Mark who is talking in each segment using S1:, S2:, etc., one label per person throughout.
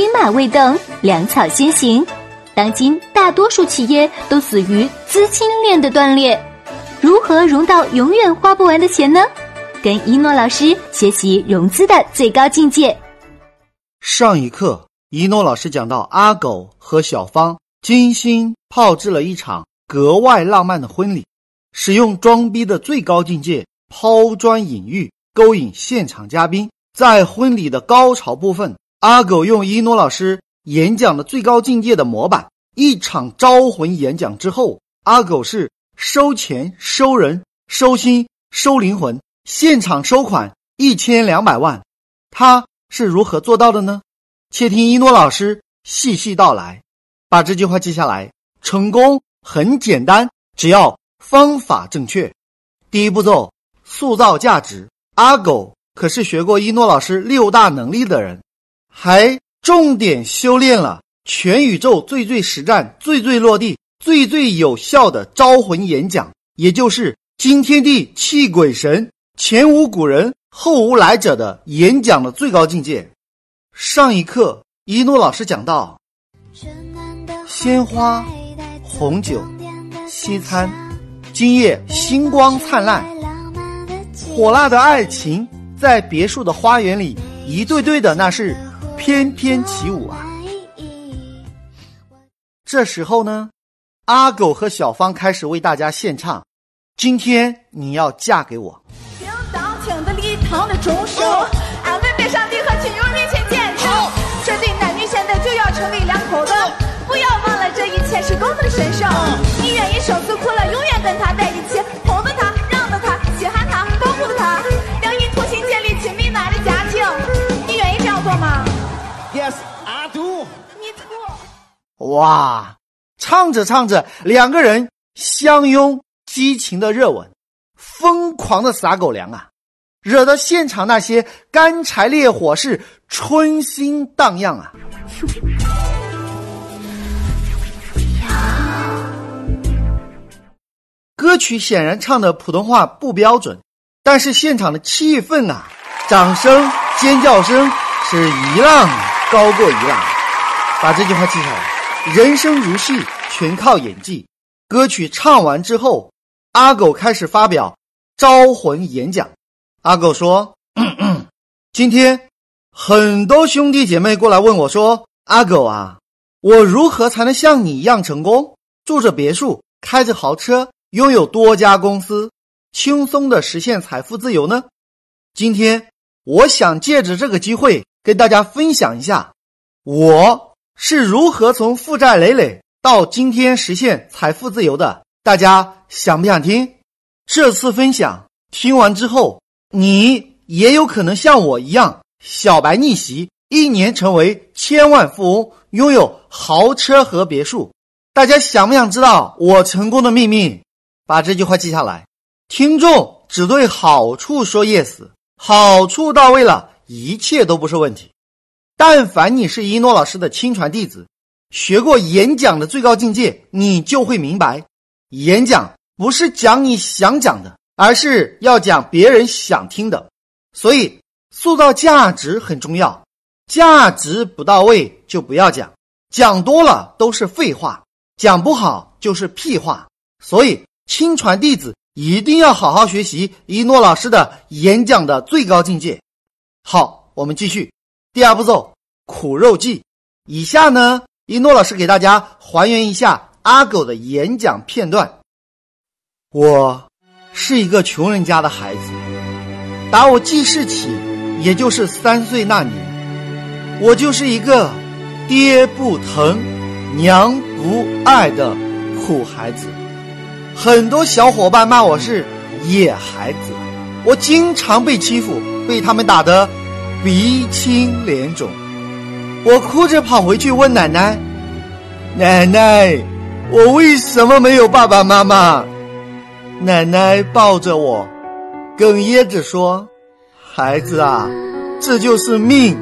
S1: 兵马未动，粮草先行。当今大多数企业都死于资金链的断裂，如何融到永远花不完的钱呢？跟一诺老师学习融资的最高境界。
S2: 上一课，一诺老师讲到阿狗和小芳精心炮制了一场格外浪漫的婚礼，使用装逼的最高境界抛砖引玉，勾引现场嘉宾。在婚礼的高潮部分，阿狗用一诺老师演讲的最高境界的模板，一场招魂演讲之后，阿狗是收钱、收人、收心、收灵魂。现场收款一千两百万，他是如何做到的呢？且听一诺老师细细道来。把这句话记下来：成功很简单，只要方法正确。第一步骤，塑造价值。阿狗可是学过一诺老师六大能力的人，还重点修炼了全宇宙最最实战、最最落地、最最有效的招魂演讲，也就是惊天地、泣鬼神。前无古人后无来者的演讲的最高境界。上一课，一诺老师讲到，鲜花、红酒、西餐，今夜星光灿烂，火辣的爱情在别墅的花园里一对对的，那是翩翩起舞啊。这时候呢，阿狗和小芳开始为大家献唱：“今天你要嫁给我。”
S3: 堂的钟声，俺们被上帝和亲友面前见证，这对男女现在就要成为两口子，不要忘了这一切是多么的神圣。
S2: 哇，唱着唱着，两个人相拥，激情的热吻，疯狂的撒狗粮啊！惹得现场那些干柴烈火是春心荡漾啊！歌曲显然唱的普通话不标准，但是现场的气氛啊，掌声、尖叫声是一浪高过一浪。把这句话记下来：人生如戏，全靠演技。歌曲唱完之后，阿狗开始发表招魂演讲。阿狗说：“今天很多兄弟姐妹过来问我说，阿狗啊，我如何才能像你一样成功，住着别墅，开着豪车，拥有多家公司，轻松的实现财富自由呢？今天我想借着这个机会跟大家分享一下，我是如何从负债累累到今天实现财富自由的。大家想不想听？这次分享听完之后。”你也有可能像我一样小白逆袭，一年成为千万富翁，拥有豪车和别墅。大家想不想知道我成功的秘密？把这句话记下来。听众只对好处说 yes，好处到位了，一切都不是问题。但凡你是一诺老师的亲传弟子，学过演讲的最高境界，你就会明白，演讲不是讲你想讲的。而是要讲别人想听的，所以塑造价值很重要。价值不到位就不要讲，讲多了都是废话，讲不好就是屁话。所以亲传弟子一定要好好学习一诺老师的演讲的最高境界。好，我们继续第二步骤苦肉计。以下呢，一诺老师给大家还原一下阿狗的演讲片段。我。是一个穷人家的孩子，打我记事起，也就是三岁那年，我就是一个爹不疼、娘不爱的苦孩子。很多小伙伴骂我是野孩子，我经常被欺负，被他们打得鼻青脸肿。我哭着跑回去问奶奶：“奶奶，我为什么没有爸爸妈妈？”奶奶抱着我，哽咽着说：“孩子啊，这就是命。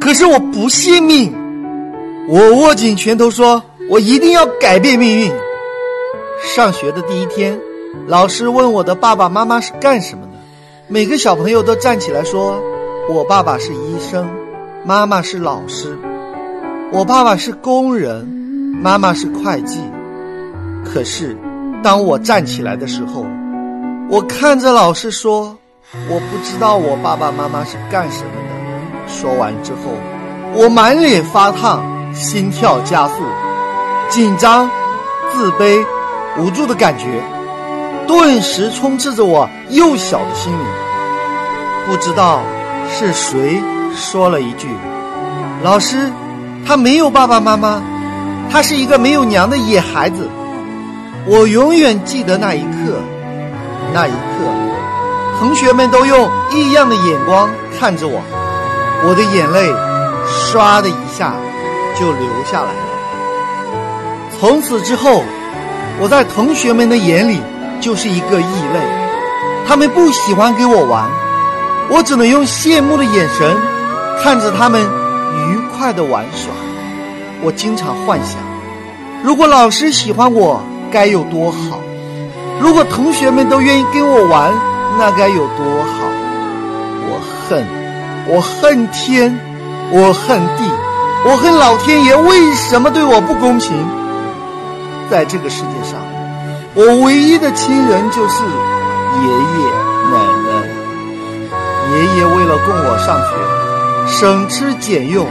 S2: 可是我不信命，我握紧拳头说：我一定要改变命运。”上学的第一天，老师问我的爸爸妈妈是干什么的，每个小朋友都站起来说：“我爸爸是医生，妈妈是老师。”我爸爸是工人，妈妈是会计。可是，当我站起来的时候，我看着老师说：“我不知道我爸爸妈妈是干什么的。”说完之后，我满脸发烫，心跳加速，紧张、自卑、无助的感觉，顿时充斥着我幼小的心灵。不知道是谁说了一句：“老师。”他没有爸爸妈妈，他是一个没有娘的野孩子。我永远记得那一刻，那一刻，同学们都用异样的眼光看着我，我的眼泪唰的一下就流下来了。从此之后，我在同学们的眼里就是一个异类，他们不喜欢跟我玩，我只能用羡慕的眼神看着他们。愉快的玩耍，我经常幻想，如果老师喜欢我，该有多好；如果同学们都愿意跟我玩，那该有多好。我恨，我恨天，我恨地，我恨老天爷为什么对我不公平？在这个世界上，我唯一的亲人就是爷爷奶奶。爷爷为了供我上学。省吃俭用，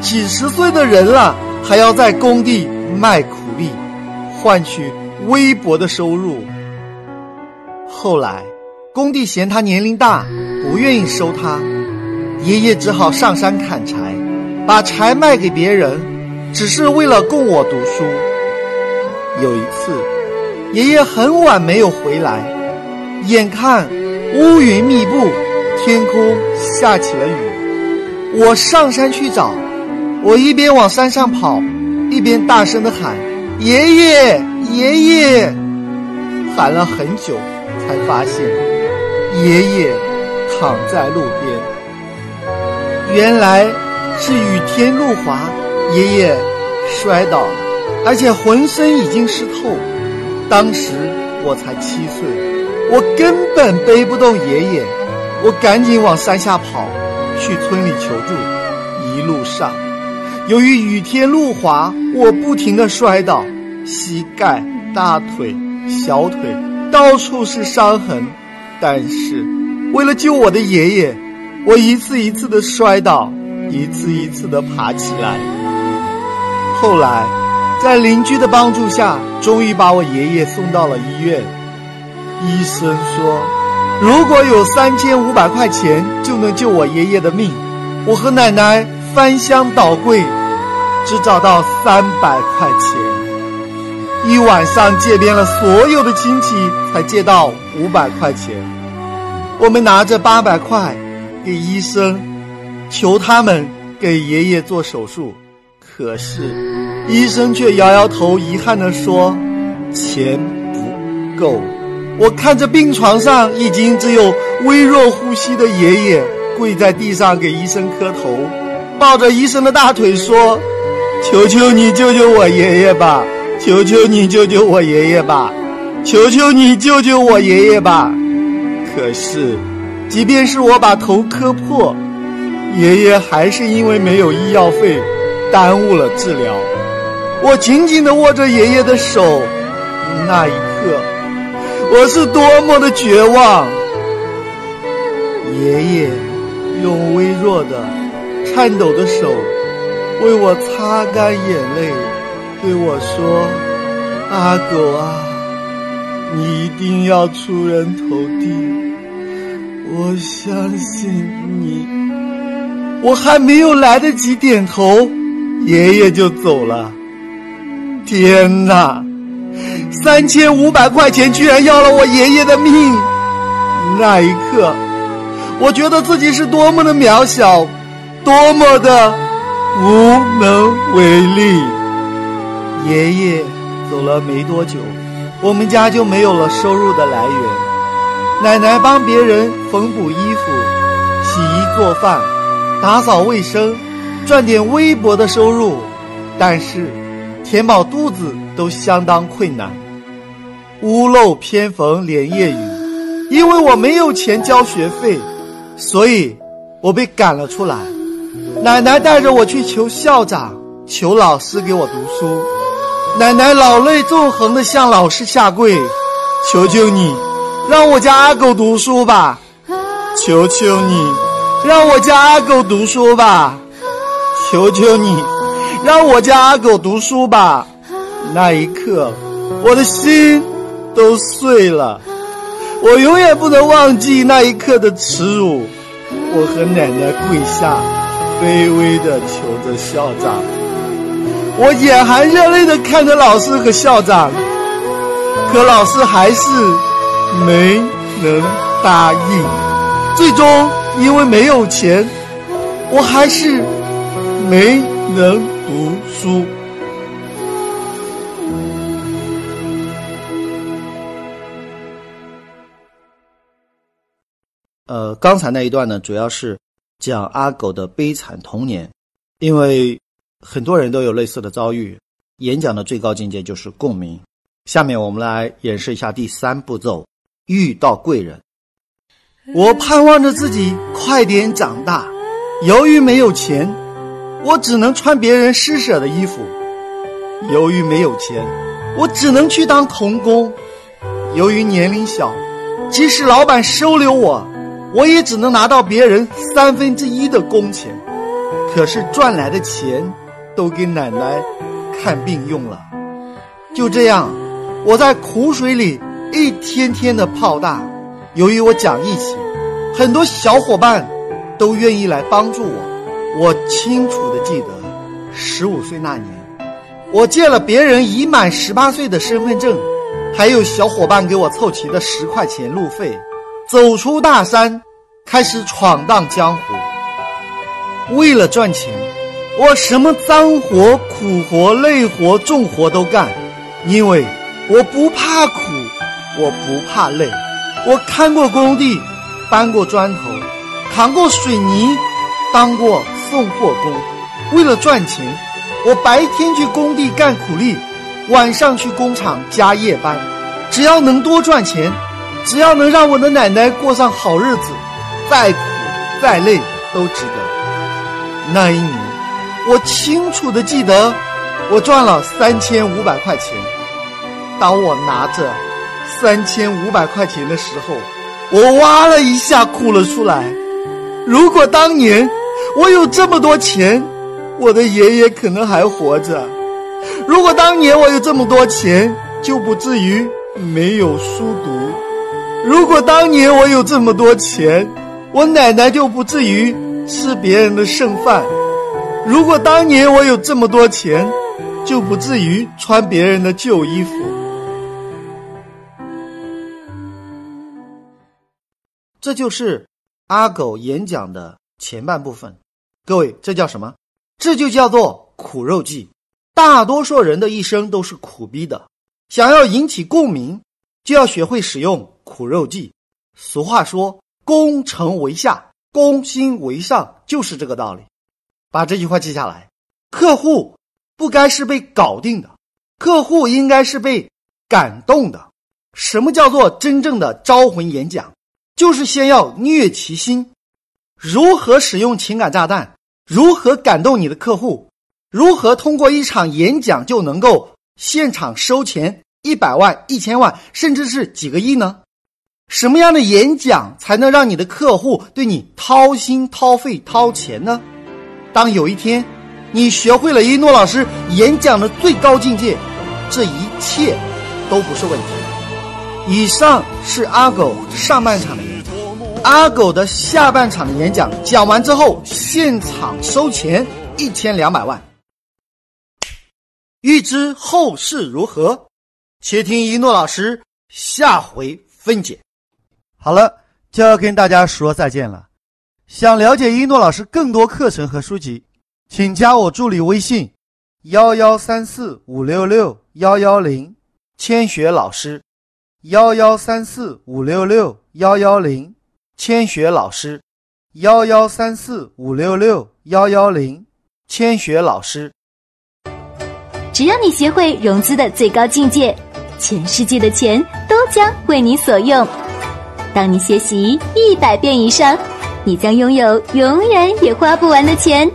S2: 几十岁的人了，还要在工地卖苦力，换取微薄的收入。后来，工地嫌他年龄大，不愿意收他，爷爷只好上山砍柴，把柴卖给别人，只是为了供我读书。有一次，爷爷很晚没有回来，眼看乌云密布，天空下起了雨。我上山去找，我一边往山上跑，一边大声的喊：“爷爷，爷爷！”喊了很久，才发现爷爷躺在路边。原来是雨天路滑，爷爷摔倒了，而且浑身已经湿透。当时我才七岁，我根本背不动爷爷，我赶紧往山下跑。去村里求助，一路上，由于雨天路滑，我不停的摔倒，膝盖、大腿、小腿到处是伤痕。但是，为了救我的爷爷，我一次一次的摔倒，一次一次的爬起来。后来，在邻居的帮助下，终于把我爷爷送到了医院。医生说。如果有三千五百块钱就能救我爷爷的命，我和奶奶翻箱倒柜，只找到三百块钱。一晚上借遍了所有的亲戚，才借到五百块钱。我们拿着八百块给医生，求他们给爷爷做手术，可是医生却摇摇头，遗憾地说：“钱不够。”我看着病床上已经只有微弱呼吸的爷爷，跪在地上给医生磕头，抱着医生的大腿说：“求求你救救我爷爷吧！求求你救救我爷爷吧！求求你救救我爷爷吧！”可是，即便是我把头磕破，爷爷还是因为没有医药费，耽误了治疗。我紧紧地握着爷爷的手，那一刻。我是多么的绝望！爷爷用微弱的、颤抖的手为我擦干眼泪，对我说：“阿狗啊，你一定要出人头地，我相信你。”我还没有来得及点头，爷爷就走了。天哪！三千五百块钱居然要了我爷爷的命，那一刻，我觉得自己是多么的渺小，多么的无能为力。爷爷走了没多久，我们家就没有了收入的来源。奶奶帮别人缝补衣服、洗衣做饭、打扫卫生，赚点微薄的收入，但是填饱肚子都相当困难。屋漏偏逢连夜雨，因为我没有钱交学费，所以我被赶了出来。奶奶带着我去求校长，求老师给我读书。奶奶老泪纵横的向老师下跪，求求你，让我家阿狗读书吧！求求你，让我家阿狗读书吧！求求你，让我家阿狗读书吧！那一刻，我的心都碎了。我永远不能忘记那一刻的耻辱。我和奶奶跪下，卑微的求着校长。我眼含热泪的看着老师和校长，可老师还是没能答应。最终，因为没有钱，我还是没能读书。呃，刚才那一段呢，主要是讲阿狗的悲惨童年，因为很多人都有类似的遭遇。演讲的最高境界就是共鸣。下面我们来演示一下第三步骤：遇到贵人。我盼望着自己快点长大，由于没有钱，我只能穿别人施舍的衣服；由于没有钱，我只能去当童工；由于年龄小，即使老板收留我。我也只能拿到别人三分之一的工钱，可是赚来的钱都给奶奶看病用了。就这样，我在苦水里一天天的泡大。由于我讲义气，很多小伙伴都愿意来帮助我。我清楚的记得，十五岁那年，我借了别人已满十八岁的身份证，还有小伙伴给我凑齐的十块钱路费，走出大山。开始闯荡江湖，为了赚钱，我什么脏活、苦活、累活、重活都干，因为我不怕苦，我不怕累。我看过工地，搬过砖头，扛过水泥，当过送货工。为了赚钱，我白天去工地干苦力，晚上去工厂加夜班。只要能多赚钱，只要能让我的奶奶过上好日子。再苦再累都值得。那一年，我清楚的记得，我赚了三千五百块钱。当我拿着三千五百块钱的时候，我哇了一下哭了出来。如果当年我有这么多钱，我的爷爷可能还活着；如果当年我有这么多钱，就不至于没有书读；如果当年我有这么多钱，我奶奶就不至于吃别人的剩饭。如果当年我有这么多钱，就不至于穿别人的旧衣服。这就是阿狗演讲的前半部分。各位，这叫什么？这就叫做苦肉计。大多数人的一生都是苦逼的，想要引起共鸣，就要学会使用苦肉计。俗话说。攻城为下，攻心为上，就是这个道理。把这句话记下来。客户不该是被搞定的，客户应该是被感动的。什么叫做真正的招魂演讲？就是先要虐其心。如何使用情感炸弹？如何感动你的客户？如何通过一场演讲就能够现场收钱一百万、一千万，甚至是几个亿呢？什么样的演讲才能让你的客户对你掏心掏肺掏钱呢？当有一天，你学会了一诺老师演讲的最高境界，这一切都不是问题。以上是阿狗上半场的演讲，阿狗的下半场的演讲讲完之后，现场收钱一千两百万。欲知后事如何，且听一诺老师下回分解。好了，就要跟大家说再见了。想了解一诺老师更多课程和书籍，请加我助理微信：幺幺三四五六六幺幺零，千雪老师；幺幺三四五六六幺幺零，千雪老师；幺幺三四五六六幺幺零，千雪老师。
S1: 只要你学会融资的最高境界，全世界的钱都将为你所用。当你学习一百遍以上，你将拥有永远也花不完的钱。